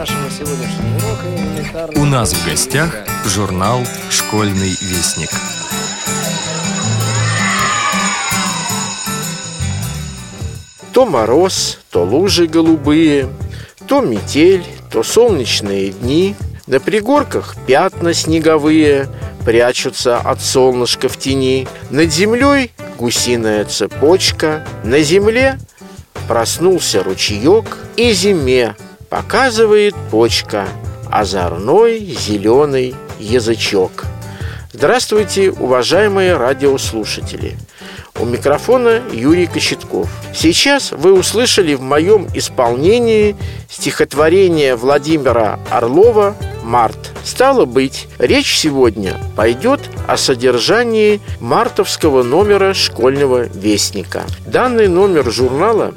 нашего сегодняшнего урока элементарно... У нас в гостях журнал «Школьный вестник». То мороз, то лужи голубые, то метель, то солнечные дни. На пригорках пятна снеговые прячутся от солнышка в тени. Над землей гусиная цепочка, на земле проснулся ручеек, и зиме показывает почка озорной зеленый язычок. Здравствуйте, уважаемые радиослушатели! У микрофона Юрий Кочетков. Сейчас вы услышали в моем исполнении стихотворение Владимира Орлова «Март». Стало быть, речь сегодня пойдет о содержании мартовского номера школьного вестника. Данный номер журнала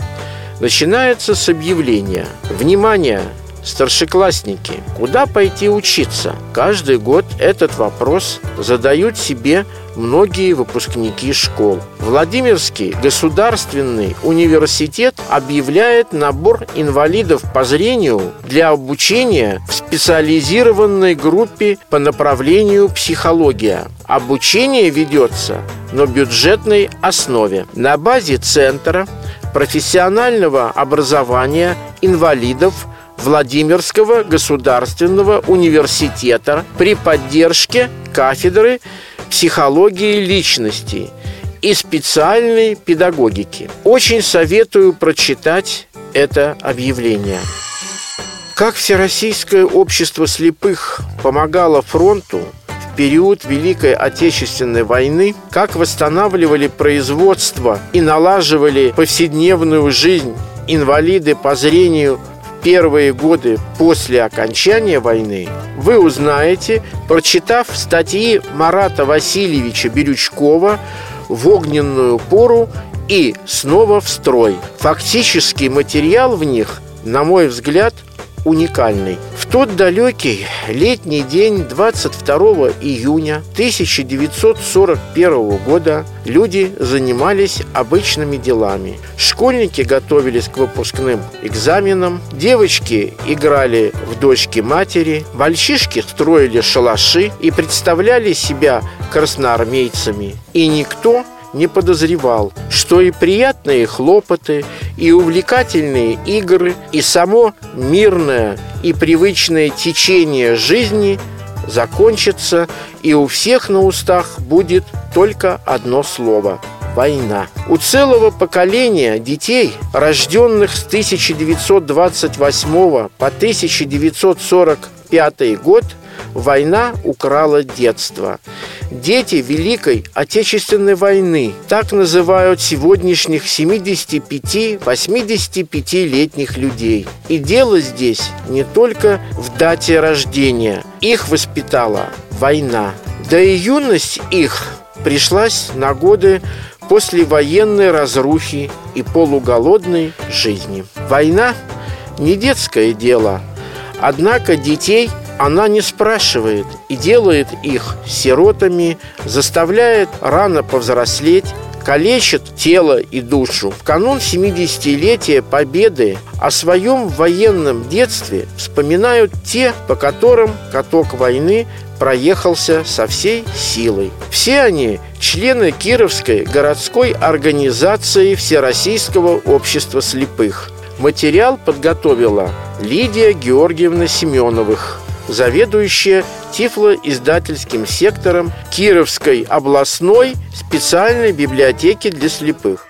начинается с объявления «Внимание! Старшеклассники, куда пойти учиться? Каждый год этот вопрос задают себе многие выпускники школ. Владимирский государственный университет объявляет набор инвалидов по зрению для обучения в специализированной группе по направлению психология. Обучение ведется на бюджетной основе на базе Центра профессионального образования инвалидов – Владимирского государственного университета при поддержке кафедры психологии личности и специальной педагогики. Очень советую прочитать это объявление. Как Всероссийское общество слепых помогало фронту период Великой Отечественной войны, как восстанавливали производство и налаживали повседневную жизнь инвалиды по зрению – первые годы после окончания войны вы узнаете, прочитав статьи Марата Васильевича Бирючкова в огненную пору и снова в строй. Фактический материал в них, на мой взгляд, уникальный. В тот далекий летний день 22 июня 1941 года люди занимались обычными делами. Школьники готовились к выпускным экзаменам, девочки играли в дочки матери, мальчишки строили шалаши и представляли себя красноармейцами. И никто не подозревал, что и приятные хлопоты, и увлекательные игры, и само мирное и привычное течение жизни закончится, и у всех на устах будет только одно слово – война. У целого поколения детей, рожденных с 1928 по 1945 год – Война украла детство. Дети Великой Отечественной войны так называют сегодняшних 75-85-летних людей. И дело здесь не только в дате рождения. Их воспитала война. Да и юность их пришлась на годы после военной разрухи и полуголодной жизни. Война не детское дело, однако детей – она не спрашивает и делает их сиротами, заставляет рано повзрослеть, калечит тело и душу. В канун 70-летия Победы о своем военном детстве вспоминают те, по которым каток войны проехался со всей силой. Все они члены Кировской городской организации Всероссийского общества слепых. Материал подготовила Лидия Георгиевна Семеновых заведующая Тифло-издательским сектором Кировской областной специальной библиотеки для слепых.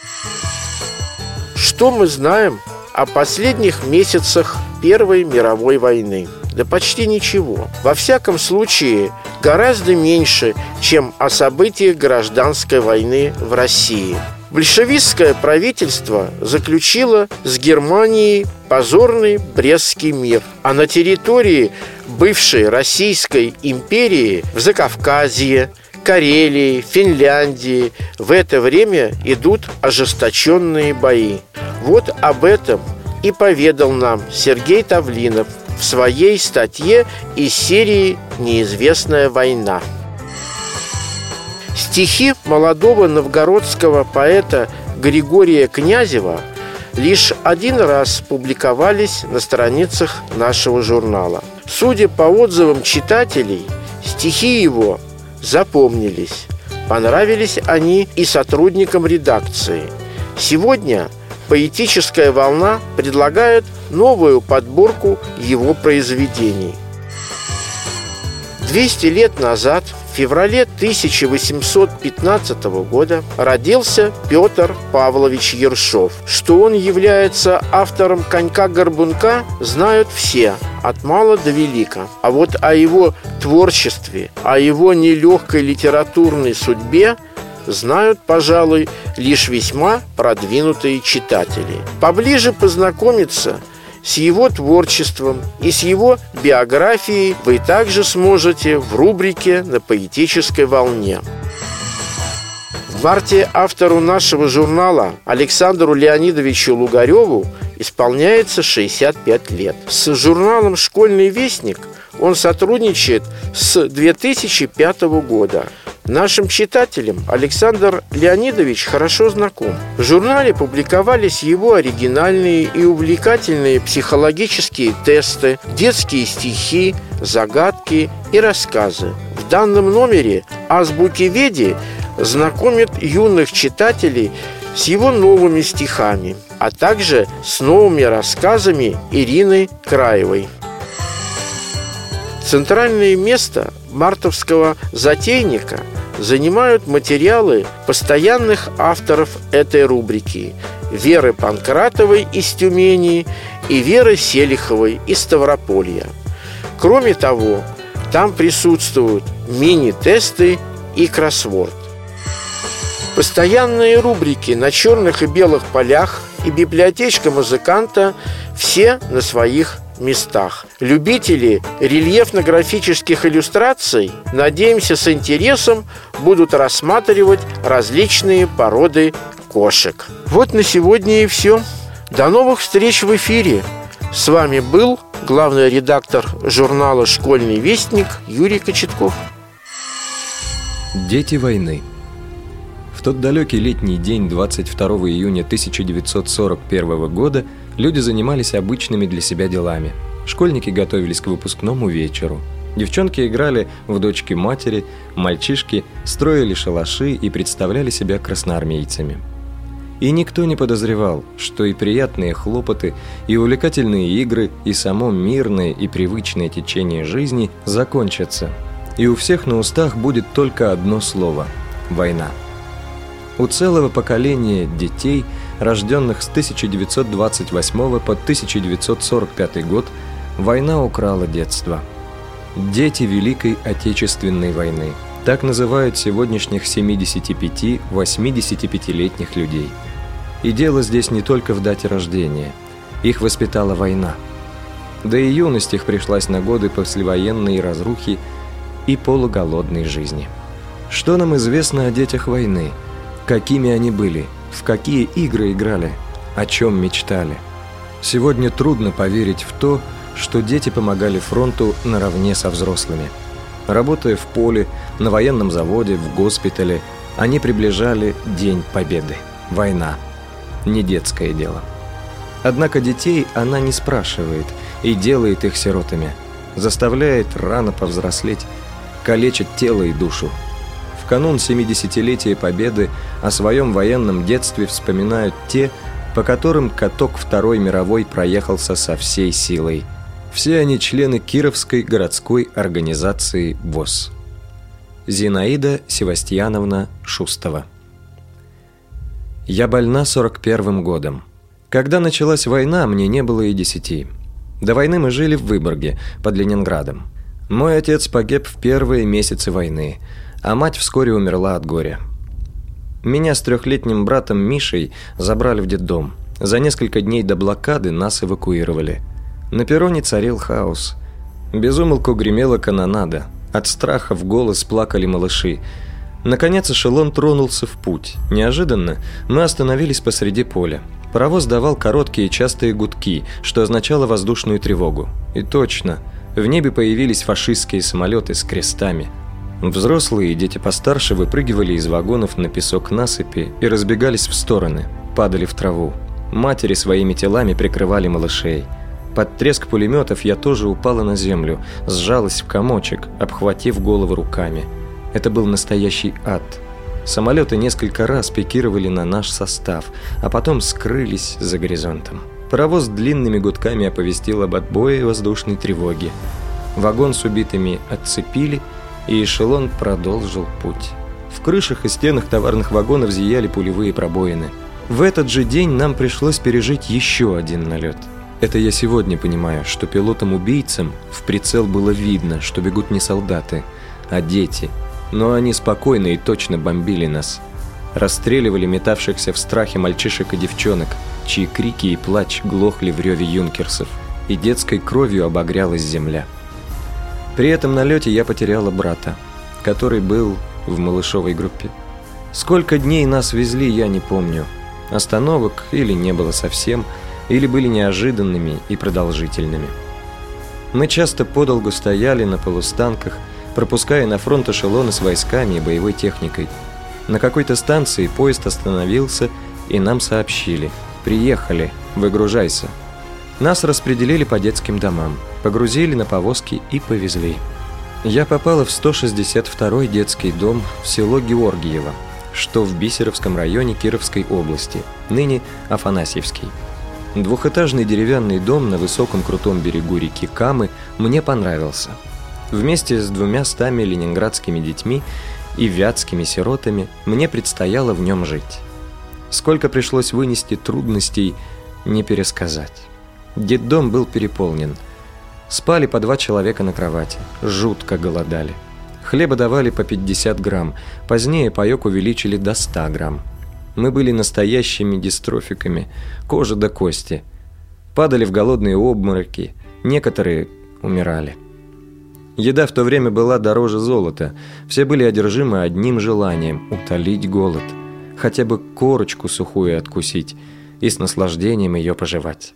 Что мы знаем о последних месяцах Первой мировой войны? Да почти ничего. Во всяком случае, гораздо меньше, чем о событиях гражданской войны в России. Большевистское правительство заключило с Германией позорный Брестский мир, а на территории бывшей Российской империи в Закавказье, Карелии, Финляндии в это время идут ожесточенные бои. Вот об этом и поведал нам Сергей Тавлинов в своей статье из серии «Неизвестная война». Стихи молодого новгородского поэта Григория Князева лишь один раз публиковались на страницах нашего журнала. Судя по отзывам читателей, стихи его запомнились. Понравились они и сотрудникам редакции. Сегодня «Поэтическая волна» предлагает новую подборку его произведений. 200 лет назад в феврале 1815 года родился Петр Павлович Ершов. Что он является автором «Конька-горбунка» знают все, от мала до велика. А вот о его творчестве, о его нелегкой литературной судьбе знают, пожалуй, лишь весьма продвинутые читатели. Поближе познакомиться – с его творчеством и с его биографией вы также сможете в рубрике «На поэтической волне». В марте автору нашего журнала Александру Леонидовичу Лугареву исполняется 65 лет. С журналом «Школьный вестник» он сотрудничает с 2005 года – Нашим читателям Александр Леонидович хорошо знаком. В журнале публиковались его оригинальные и увлекательные психологические тесты, детские стихи, загадки и рассказы. В данном номере «Азбуки Веди» знакомит юных читателей с его новыми стихами, а также с новыми рассказами Ирины Краевой. Центральное место мартовского затейника занимают материалы постоянных авторов этой рубрики Веры Панкратовой из Тюмени и Веры Селиховой из Ставрополья. Кроме того, там присутствуют мини-тесты и кроссворд. Постоянные рубрики на черных и белых полях и библиотечка музыканта все на своих местах. Любители рельефно-графических иллюстраций, надеемся, с интересом будут рассматривать различные породы кошек. Вот на сегодня и все. До новых встреч в эфире. С вами был главный редактор журнала «Школьный вестник» Юрий Кочетков. Дети войны. В тот далекий летний день 22 июня 1941 года – Люди занимались обычными для себя делами. Школьники готовились к выпускному вечеру. Девчонки играли в дочки матери, мальчишки строили шалаши и представляли себя красноармейцами. И никто не подозревал, что и приятные хлопоты, и увлекательные игры, и само мирное и привычное течение жизни закончатся. И у всех на устах будет только одно слово – война. У целого поколения детей – рожденных с 1928 по 1945 год, война украла детство. Дети Великой Отечественной войны. Так называют сегодняшних 75-85-летних людей. И дело здесь не только в дате рождения. Их воспитала война. Да и юность их пришлась на годы послевоенной разрухи и полуголодной жизни. Что нам известно о детях войны? Какими они были – в какие игры играли, о чем мечтали. Сегодня трудно поверить в то, что дети помогали фронту наравне со взрослыми. Работая в поле, на военном заводе, в госпитале, они приближали День Победы. Война. Не детское дело. Однако детей она не спрашивает и делает их сиротами. Заставляет рано повзрослеть, калечит тело и душу, канун 70-летия Победы о своем военном детстве вспоминают те, по которым каток Второй мировой проехался со всей силой. Все они члены Кировской городской организации ВОЗ. Зинаида Севастьяновна Шустова Я больна 41 годом. Когда началась война, мне не было и десяти. До войны мы жили в Выборге, под Ленинградом. Мой отец погиб в первые месяцы войны – а мать вскоре умерла от горя. Меня с трехлетним братом Мишей забрали в детдом. За несколько дней до блокады нас эвакуировали. На перроне царил хаос. Безумолку гремела канонада. От страха в голос плакали малыши. Наконец эшелон тронулся в путь. Неожиданно мы остановились посреди поля. Паровоз давал короткие частые гудки, что означало воздушную тревогу. И точно, в небе появились фашистские самолеты с крестами – Взрослые и дети постарше выпрыгивали из вагонов на песок насыпи и разбегались в стороны, падали в траву. Матери своими телами прикрывали малышей. Под треск пулеметов я тоже упала на землю, сжалась в комочек, обхватив голову руками. Это был настоящий ад. Самолеты несколько раз пикировали на наш состав, а потом скрылись за горизонтом. Паровоз длинными гудками оповестил об отбое воздушной тревоги. Вагон с убитыми отцепили, и эшелон продолжил путь. В крышах и стенах товарных вагонов зияли пулевые пробоины. В этот же день нам пришлось пережить еще один налет. Это я сегодня понимаю, что пилотам-убийцам в прицел было видно, что бегут не солдаты, а дети. Но они спокойно и точно бомбили нас. Расстреливали метавшихся в страхе мальчишек и девчонок, чьи крики и плач глохли в реве юнкерсов, и детской кровью обогрялась земля. При этом налете я потеряла брата, который был в малышовой группе. Сколько дней нас везли, я не помню. Остановок или не было совсем, или были неожиданными и продолжительными. Мы часто подолгу стояли на полустанках, пропуская на фронт эшелоны с войсками и боевой техникой. На какой-то станции поезд остановился, и нам сообщили «Приехали, выгружайся». Нас распределили по детским домам, погрузили на повозки и повезли. Я попала в 162-й детский дом в село Георгиево, что в Бисеровском районе Кировской области, ныне Афанасьевский. Двухэтажный деревянный дом на высоком крутом берегу реки Камы мне понравился. Вместе с двумя стами ленинградскими детьми и вятскими сиротами мне предстояло в нем жить. Сколько пришлось вынести трудностей, не пересказать. Детдом был переполнен. Спали по два человека на кровати. Жутко голодали. Хлеба давали по 50 грамм. Позднее паёк увеличили до 100 грамм. Мы были настоящими дистрофиками, кожа до кости. Падали в голодные обмороки, некоторые умирали. Еда в то время была дороже золота. Все были одержимы одним желанием – утолить голод. Хотя бы корочку сухую откусить и с наслаждением ее пожевать.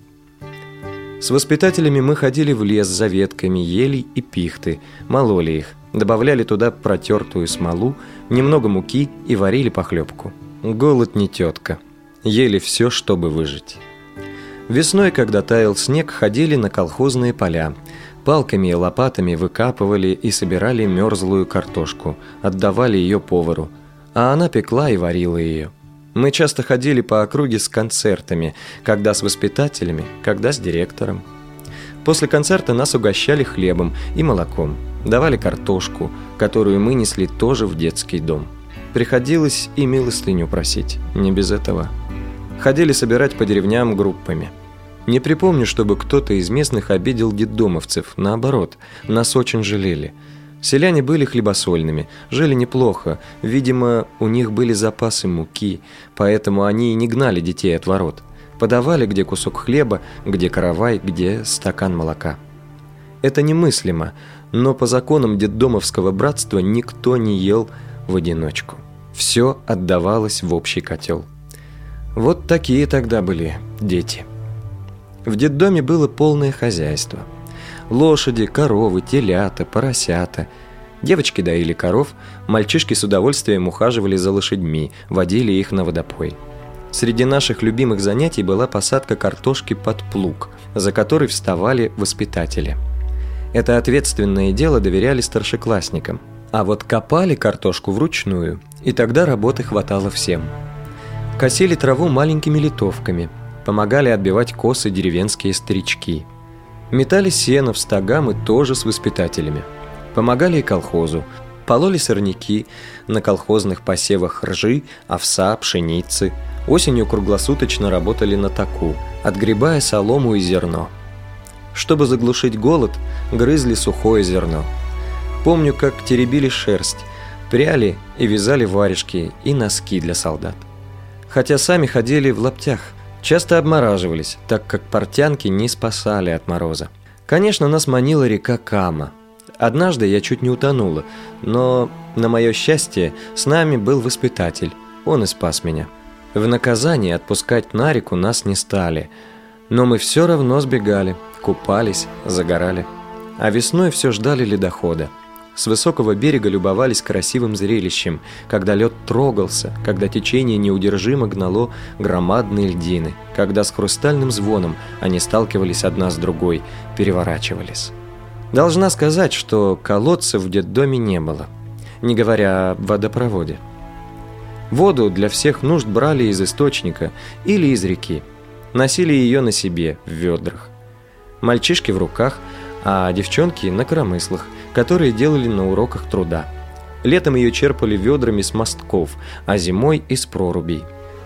С воспитателями мы ходили в лес за ветками елей и пихты, мололи их, добавляли туда протертую смолу, немного муки и варили похлебку. Голод не тетка. Ели все, чтобы выжить. Весной, когда таял снег, ходили на колхозные поля. Палками и лопатами выкапывали и собирали мерзлую картошку, отдавали ее повару, а она пекла и варила ее. Мы часто ходили по округе с концертами, когда с воспитателями, когда с директором. После концерта нас угощали хлебом и молоком, давали картошку, которую мы несли тоже в детский дом. Приходилось и милостыню просить, не без этого. Ходили собирать по деревням группами. Не припомню, чтобы кто-то из местных обидел детдомовцев, наоборот, нас очень жалели – Селяне были хлебосольными, жили неплохо, видимо, у них были запасы муки, поэтому они и не гнали детей от ворот. Подавали где кусок хлеба, где каравай, где стакан молока. Это немыслимо, но по законам детдомовского братства никто не ел в одиночку. Все отдавалось в общий котел. Вот такие тогда были дети. В детдоме было полное хозяйство – Лошади, коровы, телята, поросята. Девочки доили коров, мальчишки с удовольствием ухаживали за лошадьми, водили их на водопой. Среди наших любимых занятий была посадка картошки под плуг, за который вставали воспитатели. Это ответственное дело доверяли старшеклассникам. А вот копали картошку вручную, и тогда работы хватало всем. Косили траву маленькими литовками, помогали отбивать косы деревенские старички – Метали сено в стогам и тоже с воспитателями. Помогали и колхозу. Пололи сорняки, на колхозных посевах ржи, овса, пшеницы. Осенью круглосуточно работали на таку, отгребая солому и зерно. Чтобы заглушить голод, грызли сухое зерно. Помню, как теребили шерсть, пряли и вязали варежки и носки для солдат. Хотя сами ходили в лаптях, Часто обмораживались, так как портянки не спасали от мороза. Конечно, нас манила река Кама. Однажды я чуть не утонула, но, на мое счастье, с нами был воспитатель. Он и спас меня. В наказание отпускать на реку нас не стали, но мы все равно сбегали, купались, загорали. А весной все ждали ледохода. С высокого берега любовались красивым зрелищем, когда лед трогался, когда течение неудержимо гнало громадные льдины, когда с хрустальным звоном они сталкивались одна с другой, переворачивались. Должна сказать, что колодцев в детдоме не было, не говоря о водопроводе. Воду для всех нужд брали из источника или из реки. Носили ее на себе в ведрах. Мальчишки в руках, а девчонки на коромыслах, которые делали на уроках труда. Летом ее черпали ведрами с мостков, а зимой из прорубей.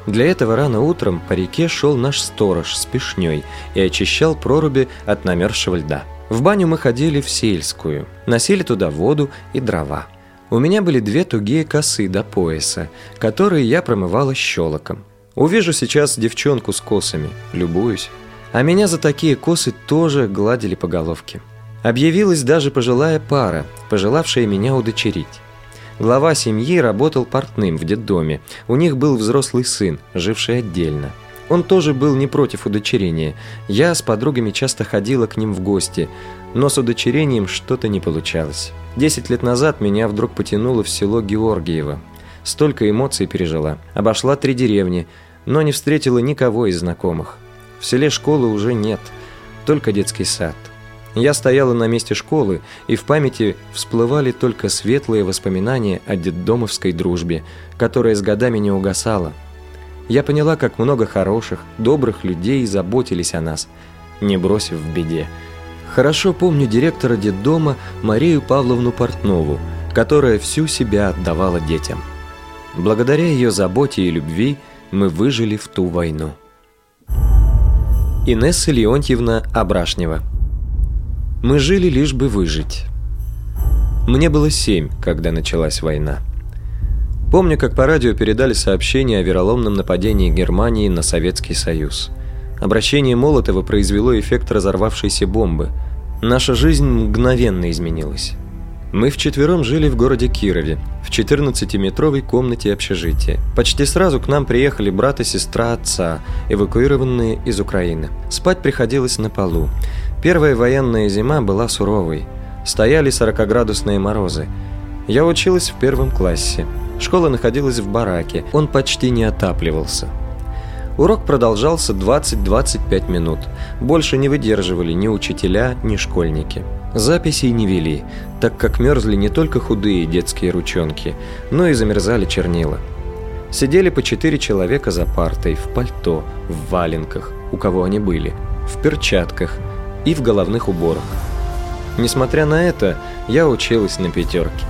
Для этого рано утром по реке шел наш сторож с пешней и очищал проруби от намерзшего льда. В баню мы ходили в сельскую, носили туда воду и дрова. У меня были две тугие косы до пояса, которые я промывала щелоком. Увижу сейчас девчонку с косами, любуюсь. А меня за такие косы тоже гладили по головке. Объявилась даже пожилая пара, пожелавшая меня удочерить. Глава семьи работал портным в детдоме. У них был взрослый сын, живший отдельно. Он тоже был не против удочерения. Я с подругами часто ходила к ним в гости, но с удочерением что-то не получалось. Десять лет назад меня вдруг потянуло в село Георгиево. Столько эмоций пережила. Обошла три деревни, но не встретила никого из знакомых. В селе школы уже нет, только детский сад. Я стояла на месте школы, и в памяти всплывали только светлые воспоминания о детдомовской дружбе, которая с годами не угасала. Я поняла, как много хороших, добрых людей заботились о нас, не бросив в беде. Хорошо помню директора детдома Марию Павловну Портнову, которая всю себя отдавала детям. Благодаря ее заботе и любви мы выжили в ту войну. Инесса Леонтьевна Абрашнева Мы жили лишь бы выжить. Мне было семь, когда началась война. Помню, как по радио передали сообщение о вероломном нападении Германии на Советский Союз – Обращение Молотова произвело эффект разорвавшейся бомбы. Наша жизнь мгновенно изменилась. Мы вчетвером жили в городе Кирове, в 14-метровой комнате общежития. Почти сразу к нам приехали брат и сестра отца, эвакуированные из Украины. Спать приходилось на полу. Первая военная зима была суровой. Стояли 40-градусные морозы. Я училась в первом классе. Школа находилась в бараке, он почти не отапливался. Урок продолжался 20-25 минут. Больше не выдерживали ни учителя, ни школьники. Записей не вели, так как мерзли не только худые детские ручонки, но и замерзали чернила. Сидели по четыре человека за партой, в пальто, в валенках, у кого они были, в перчатках и в головных уборах. Несмотря на это, я училась на пятерке.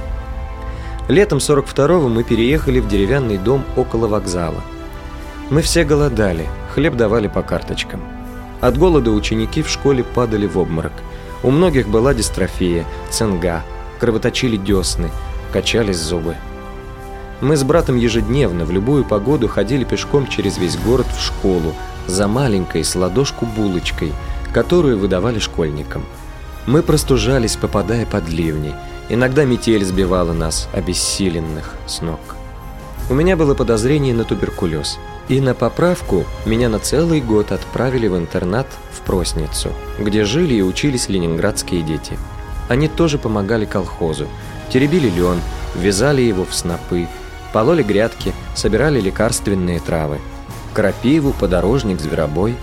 Летом 42-го мы переехали в деревянный дом около вокзала – мы все голодали, хлеб давали по карточкам. От голода ученики в школе падали в обморок. У многих была дистрофия, цинга, кровоточили десны, качались зубы. Мы с братом ежедневно в любую погоду ходили пешком через весь город в школу за маленькой с ладошку булочкой, которую выдавали школьникам. Мы простужались, попадая под ливни. Иногда метель сбивала нас, обессиленных, с ног. У меня было подозрение на туберкулез – и на поправку меня на целый год отправили в интернат в Просницу, где жили и учились ленинградские дети. Они тоже помогали колхозу, теребили лен, вязали его в снопы, пололи грядки, собирали лекарственные травы. Крапиву, подорожник, зверобой.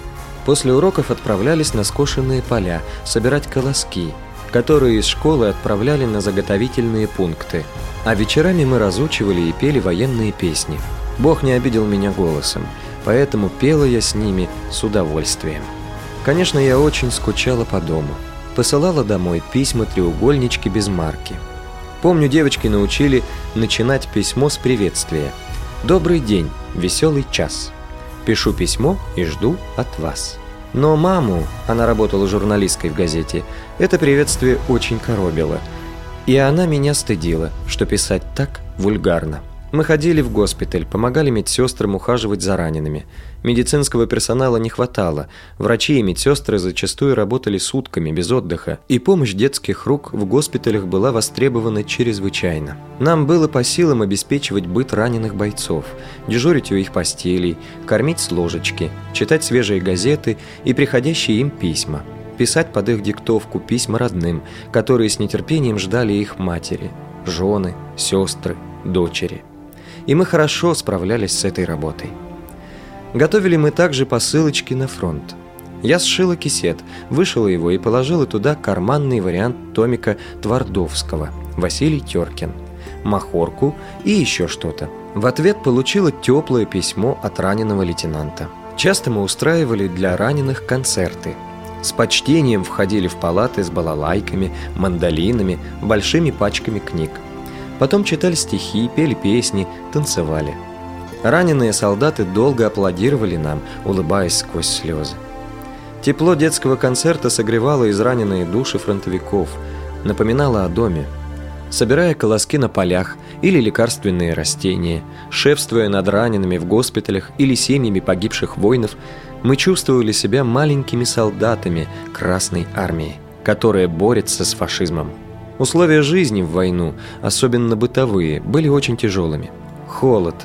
После уроков отправлялись на скошенные поля, собирать колоски, которые из школы отправляли на заготовительные пункты. А вечерами мы разучивали и пели военные песни – Бог не обидел меня голосом, поэтому пела я с ними с удовольствием. Конечно, я очень скучала по дому. Посылала домой письма-треугольнички без марки. Помню, девочки научили начинать письмо с приветствия. «Добрый день, веселый час. Пишу письмо и жду от вас». Но маму, она работала журналисткой в газете, это приветствие очень коробило. И она меня стыдила, что писать так вульгарно. Мы ходили в госпиталь, помогали медсестрам ухаживать за ранеными. Медицинского персонала не хватало. Врачи и медсестры зачастую работали сутками, без отдыха. И помощь детских рук в госпиталях была востребована чрезвычайно. Нам было по силам обеспечивать быт раненых бойцов, дежурить у их постелей, кормить с ложечки, читать свежие газеты и приходящие им письма. писать под их диктовку письма родным, которые с нетерпением ждали их матери, жены, сестры, дочери. И мы хорошо справлялись с этой работой. Готовили мы также посылочки на фронт. Я сшила кисет, вышила его и положила туда карманный вариант томика Твардовского «Василий Теркин», махорку и еще что-то. В ответ получила теплое письмо от раненого лейтенанта. Часто мы устраивали для раненых концерты. С почтением входили в палаты с балалайками, мандолинами, большими пачками книг. Потом читали стихи, пели песни, танцевали. Раненые солдаты долго аплодировали нам, улыбаясь сквозь слезы. Тепло детского концерта согревало израненные души фронтовиков, напоминало о доме. Собирая колоски на полях или лекарственные растения, шефствуя над ранеными в госпиталях или семьями погибших воинов, мы чувствовали себя маленькими солдатами Красной Армии, которая борется с фашизмом. Условия жизни в войну, особенно бытовые, были очень тяжелыми. Холод,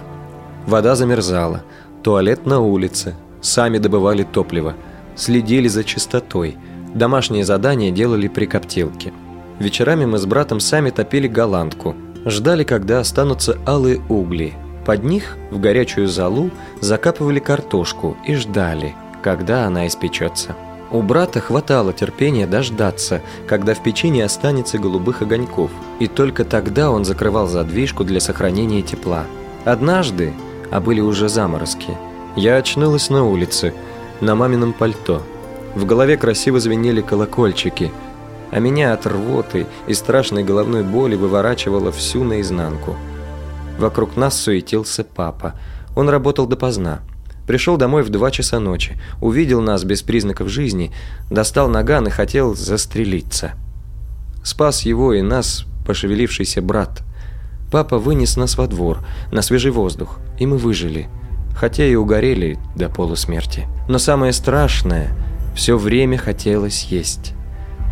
вода замерзала, туалет на улице, сами добывали топливо – следили за чистотой, домашние задания делали при коптилке. Вечерами мы с братом сами топили голландку, ждали, когда останутся алые угли. Под них в горячую золу закапывали картошку и ждали, когда она испечется. У брата хватало терпения дождаться, когда в печи не останется голубых огоньков, и только тогда он закрывал задвижку для сохранения тепла. Однажды, а были уже заморозки, я очнулась на улице – на мамином пальто. В голове красиво звенели колокольчики, а меня от рвоты и страшной головной боли выворачивало всю наизнанку. Вокруг нас суетился папа. Он работал допоздна. Пришел домой в два часа ночи, увидел нас без признаков жизни, достал наган и хотел застрелиться. Спас его и нас пошевелившийся брат. Папа вынес нас во двор, на свежий воздух, и мы выжили – хотя и угорели до полусмерти. Но самое страшное, все время хотелось есть.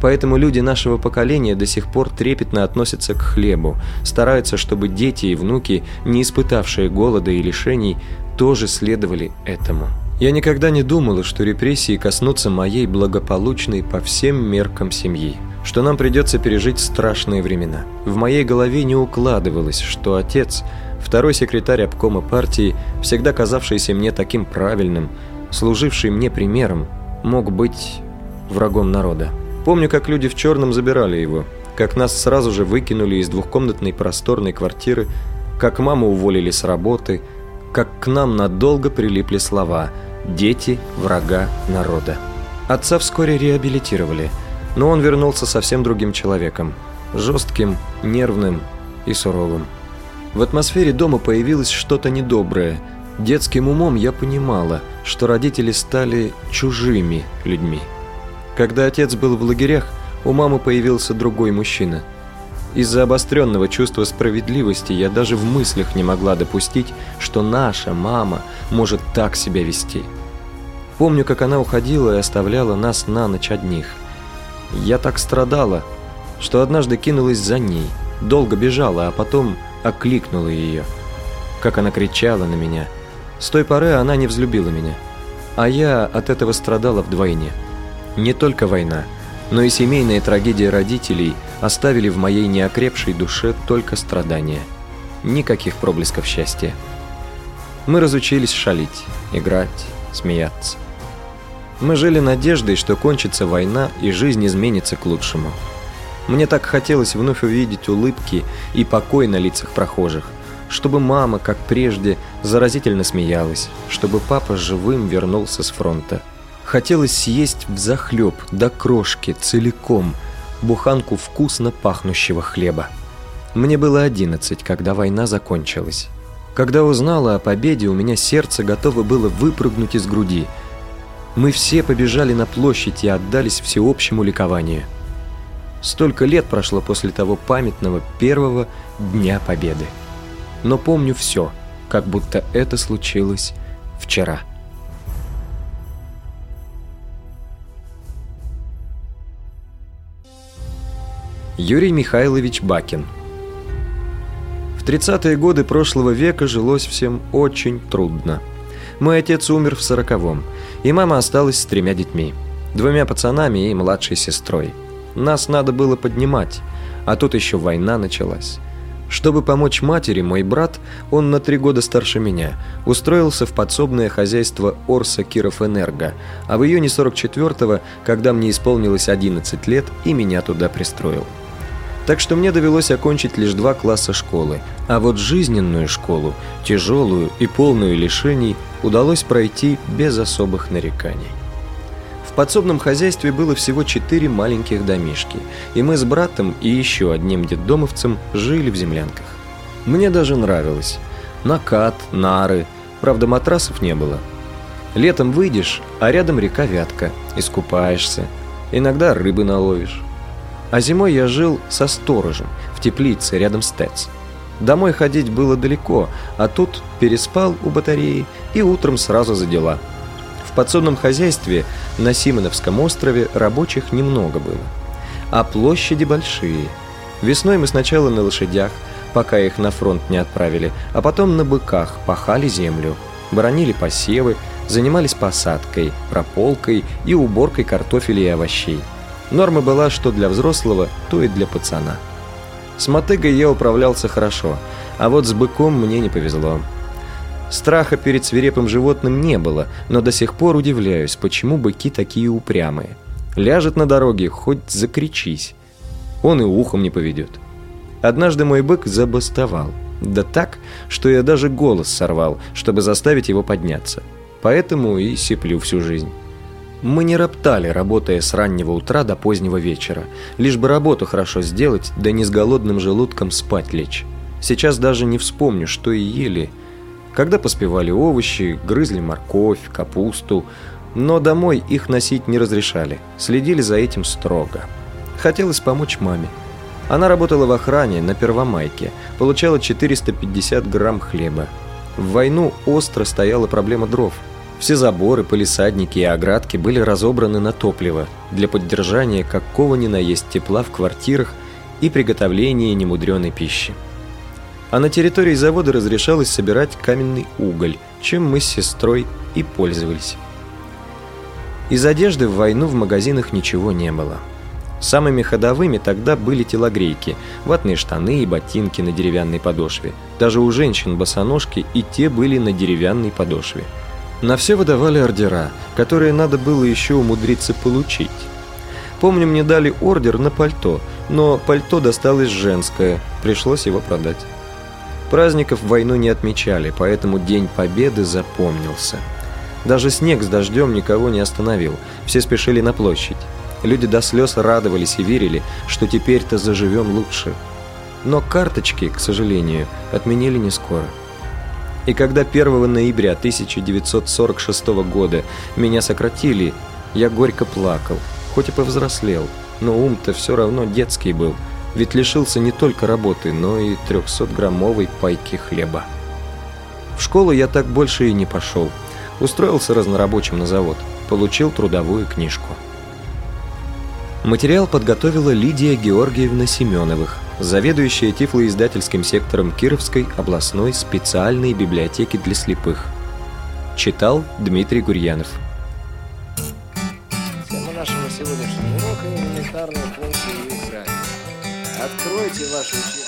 Поэтому люди нашего поколения до сих пор трепетно относятся к хлебу, стараются, чтобы дети и внуки, не испытавшие голода и лишений, тоже следовали этому. Я никогда не думала, что репрессии коснутся моей благополучной по всем меркам семьи, что нам придется пережить страшные времена. В моей голове не укладывалось, что отец – Второй секретарь обкома партии, всегда казавшийся мне таким правильным, служивший мне примером, мог быть врагом народа. Помню, как люди в черном забирали его, как нас сразу же выкинули из двухкомнатной просторной квартиры, как маму уволили с работы, как к нам надолго прилипли слова «дети врага народа». Отца вскоре реабилитировали, но он вернулся совсем другим человеком, жестким, нервным и суровым. В атмосфере дома появилось что-то недоброе. Детским умом я понимала, что родители стали чужими людьми. Когда отец был в лагерях, у мамы появился другой мужчина. Из-за обостренного чувства справедливости я даже в мыслях не могла допустить, что наша мама может так себя вести. Помню, как она уходила и оставляла нас на ночь одних. Я так страдала, что однажды кинулась за ней, долго бежала, а потом окликнула ее. Как она кричала на меня. С той поры она не взлюбила меня. А я от этого страдала вдвойне. Не только война, но и семейная трагедия родителей оставили в моей неокрепшей душе только страдания. Никаких проблесков счастья. Мы разучились шалить, играть, смеяться. Мы жили надеждой, что кончится война и жизнь изменится к лучшему. Мне так хотелось вновь увидеть улыбки и покой на лицах прохожих, чтобы мама, как прежде, заразительно смеялась, чтобы папа живым вернулся с фронта. Хотелось съесть взахлеб до крошки целиком буханку вкусно пахнущего хлеба. Мне было одиннадцать, когда война закончилась. Когда узнала о победе, у меня сердце готово было выпрыгнуть из груди. Мы все побежали на площадь и отдались всеобщему ликованию. Столько лет прошло после того памятного первого Дня Победы. Но помню все, как будто это случилось вчера. Юрий Михайлович Бакин В 30-е годы прошлого века жилось всем очень трудно. Мой отец умер в сороковом, и мама осталась с тремя детьми – Двумя пацанами и младшей сестрой. Нас надо было поднимать, а тут еще война началась. Чтобы помочь матери, мой брат, он на три года старше меня, устроился в подсобное хозяйство Орса Киров Энерго, а в июне 44-го, когда мне исполнилось 11 лет, и меня туда пристроил. Так что мне довелось окончить лишь два класса школы, а вот жизненную школу, тяжелую и полную лишений, удалось пройти без особых нареканий. В подсобном хозяйстве было всего четыре маленьких домишки, и мы с братом и еще одним детдомовцем жили в землянках. Мне даже нравилось. Накат, нары, правда матрасов не было. Летом выйдешь, а рядом река Вятка, искупаешься, иногда рыбы наловишь. А зимой я жил со сторожем, в теплице рядом с ТЭЦ. Домой ходить было далеко, а тут переспал у батареи и утром сразу за дела – в подсобном хозяйстве на Симоновском острове рабочих немного было, а площади большие. Весной мы сначала на лошадях, пока их на фронт не отправили, а потом на быках пахали землю, боронили посевы, занимались посадкой, прополкой и уборкой картофеля и овощей. Норма была что для взрослого, то и для пацана. С мотыгой я управлялся хорошо, а вот с быком мне не повезло. Страха перед свирепым животным не было, но до сих пор удивляюсь, почему быки такие упрямые. Ляжет на дороге, хоть закричись. Он и ухом не поведет. Однажды мой бык забастовал. Да так, что я даже голос сорвал, чтобы заставить его подняться. Поэтому и сиплю всю жизнь. Мы не роптали, работая с раннего утра до позднего вечера. Лишь бы работу хорошо сделать, да не с голодным желудком спать лечь. Сейчас даже не вспомню, что и ели – когда поспевали овощи, грызли морковь, капусту, но домой их носить не разрешали, следили за этим строго. Хотелось помочь маме. Она работала в охране на Первомайке, получала 450 грамм хлеба. В войну остро стояла проблема дров. Все заборы, полисадники и оградки были разобраны на топливо для поддержания какого ни на есть тепла в квартирах и приготовления немудреной пищи а на территории завода разрешалось собирать каменный уголь, чем мы с сестрой и пользовались. Из одежды в войну в магазинах ничего не было. Самыми ходовыми тогда были телогрейки, ватные штаны и ботинки на деревянной подошве. Даже у женщин босоножки и те были на деревянной подошве. На все выдавали ордера, которые надо было еще умудриться получить. Помню, мне дали ордер на пальто, но пальто досталось женское, пришлось его продать. Праздников войну не отмечали, поэтому День Победы запомнился. Даже снег с дождем никого не остановил, все спешили на площадь. Люди до слез радовались и верили, что теперь-то заживем лучше. Но карточки, к сожалению, отменили не скоро. И когда 1 ноября 1946 года меня сократили, я горько плакал, хоть и повзрослел, но ум-то все равно детский был – ведь лишился не только работы, но и 300-граммовой пайки хлеба. В школу я так больше и не пошел. Устроился разнорабочим на завод, получил трудовую книжку. Материал подготовила Лидия Георгиевна Семеновых, заведующая тифлоиздательским сектором Кировской областной специальной библиотеки для слепых. Читал Дмитрий Гурьянов. Тема нашего сегодняшнего урока – элементарные функции Откройте ваши учебники.